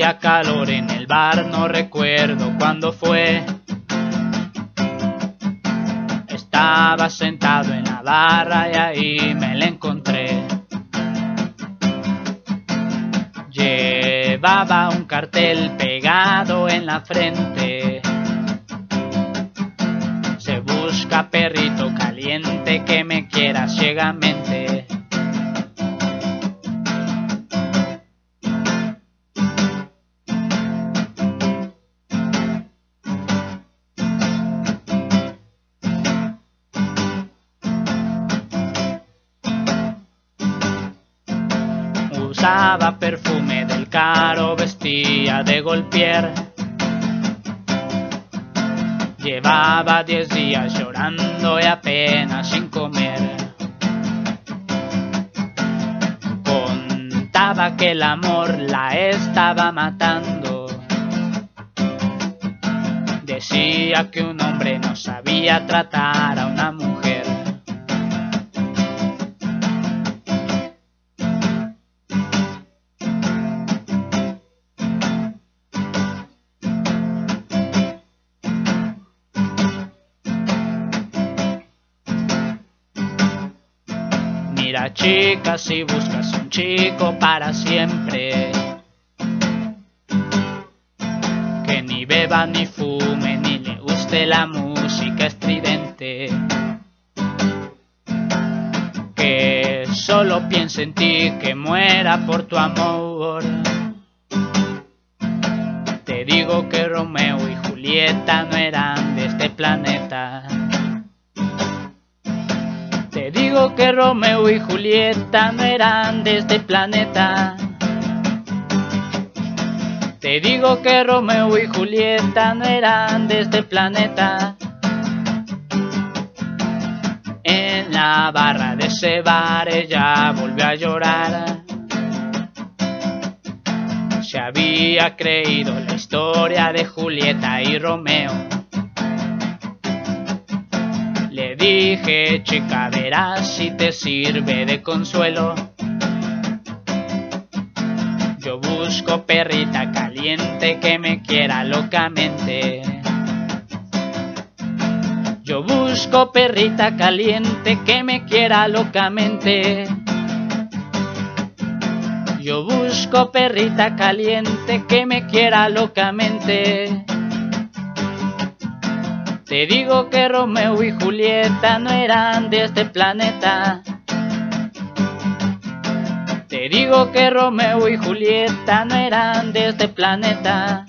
Hacía calor en el bar, no recuerdo cuándo fue. Estaba sentado en la barra y ahí me la encontré. Llevaba un cartel pegado en la frente. Se busca perrito caliente que me quiera ciegamente. Usaba perfume del caro, vestía de golpier. Llevaba diez días llorando y apenas sin comer. Contaba que el amor la estaba matando. Decía que un hombre no sabía tratar a una mujer. Chica si buscas un chico para siempre. Que ni beba ni fume ni le guste la música estridente. Que solo piense en ti, que muera por tu amor. Te digo que Romeo y Julieta no eran de este planeta digo que Romeo y Julieta no eran de este planeta. Te digo que Romeo y Julieta no eran de este planeta. En la barra de ese bar ella volvió a llorar. Se había creído la historia de Julieta y Romeo. Dije, chica, verás si te sirve de consuelo. Yo busco perrita caliente que me quiera locamente. Yo busco perrita caliente que me quiera locamente. Yo busco perrita caliente que me quiera locamente. Te digo que Romeo y Julieta no eran de este planeta. Te digo que Romeo y Julieta no eran de este planeta.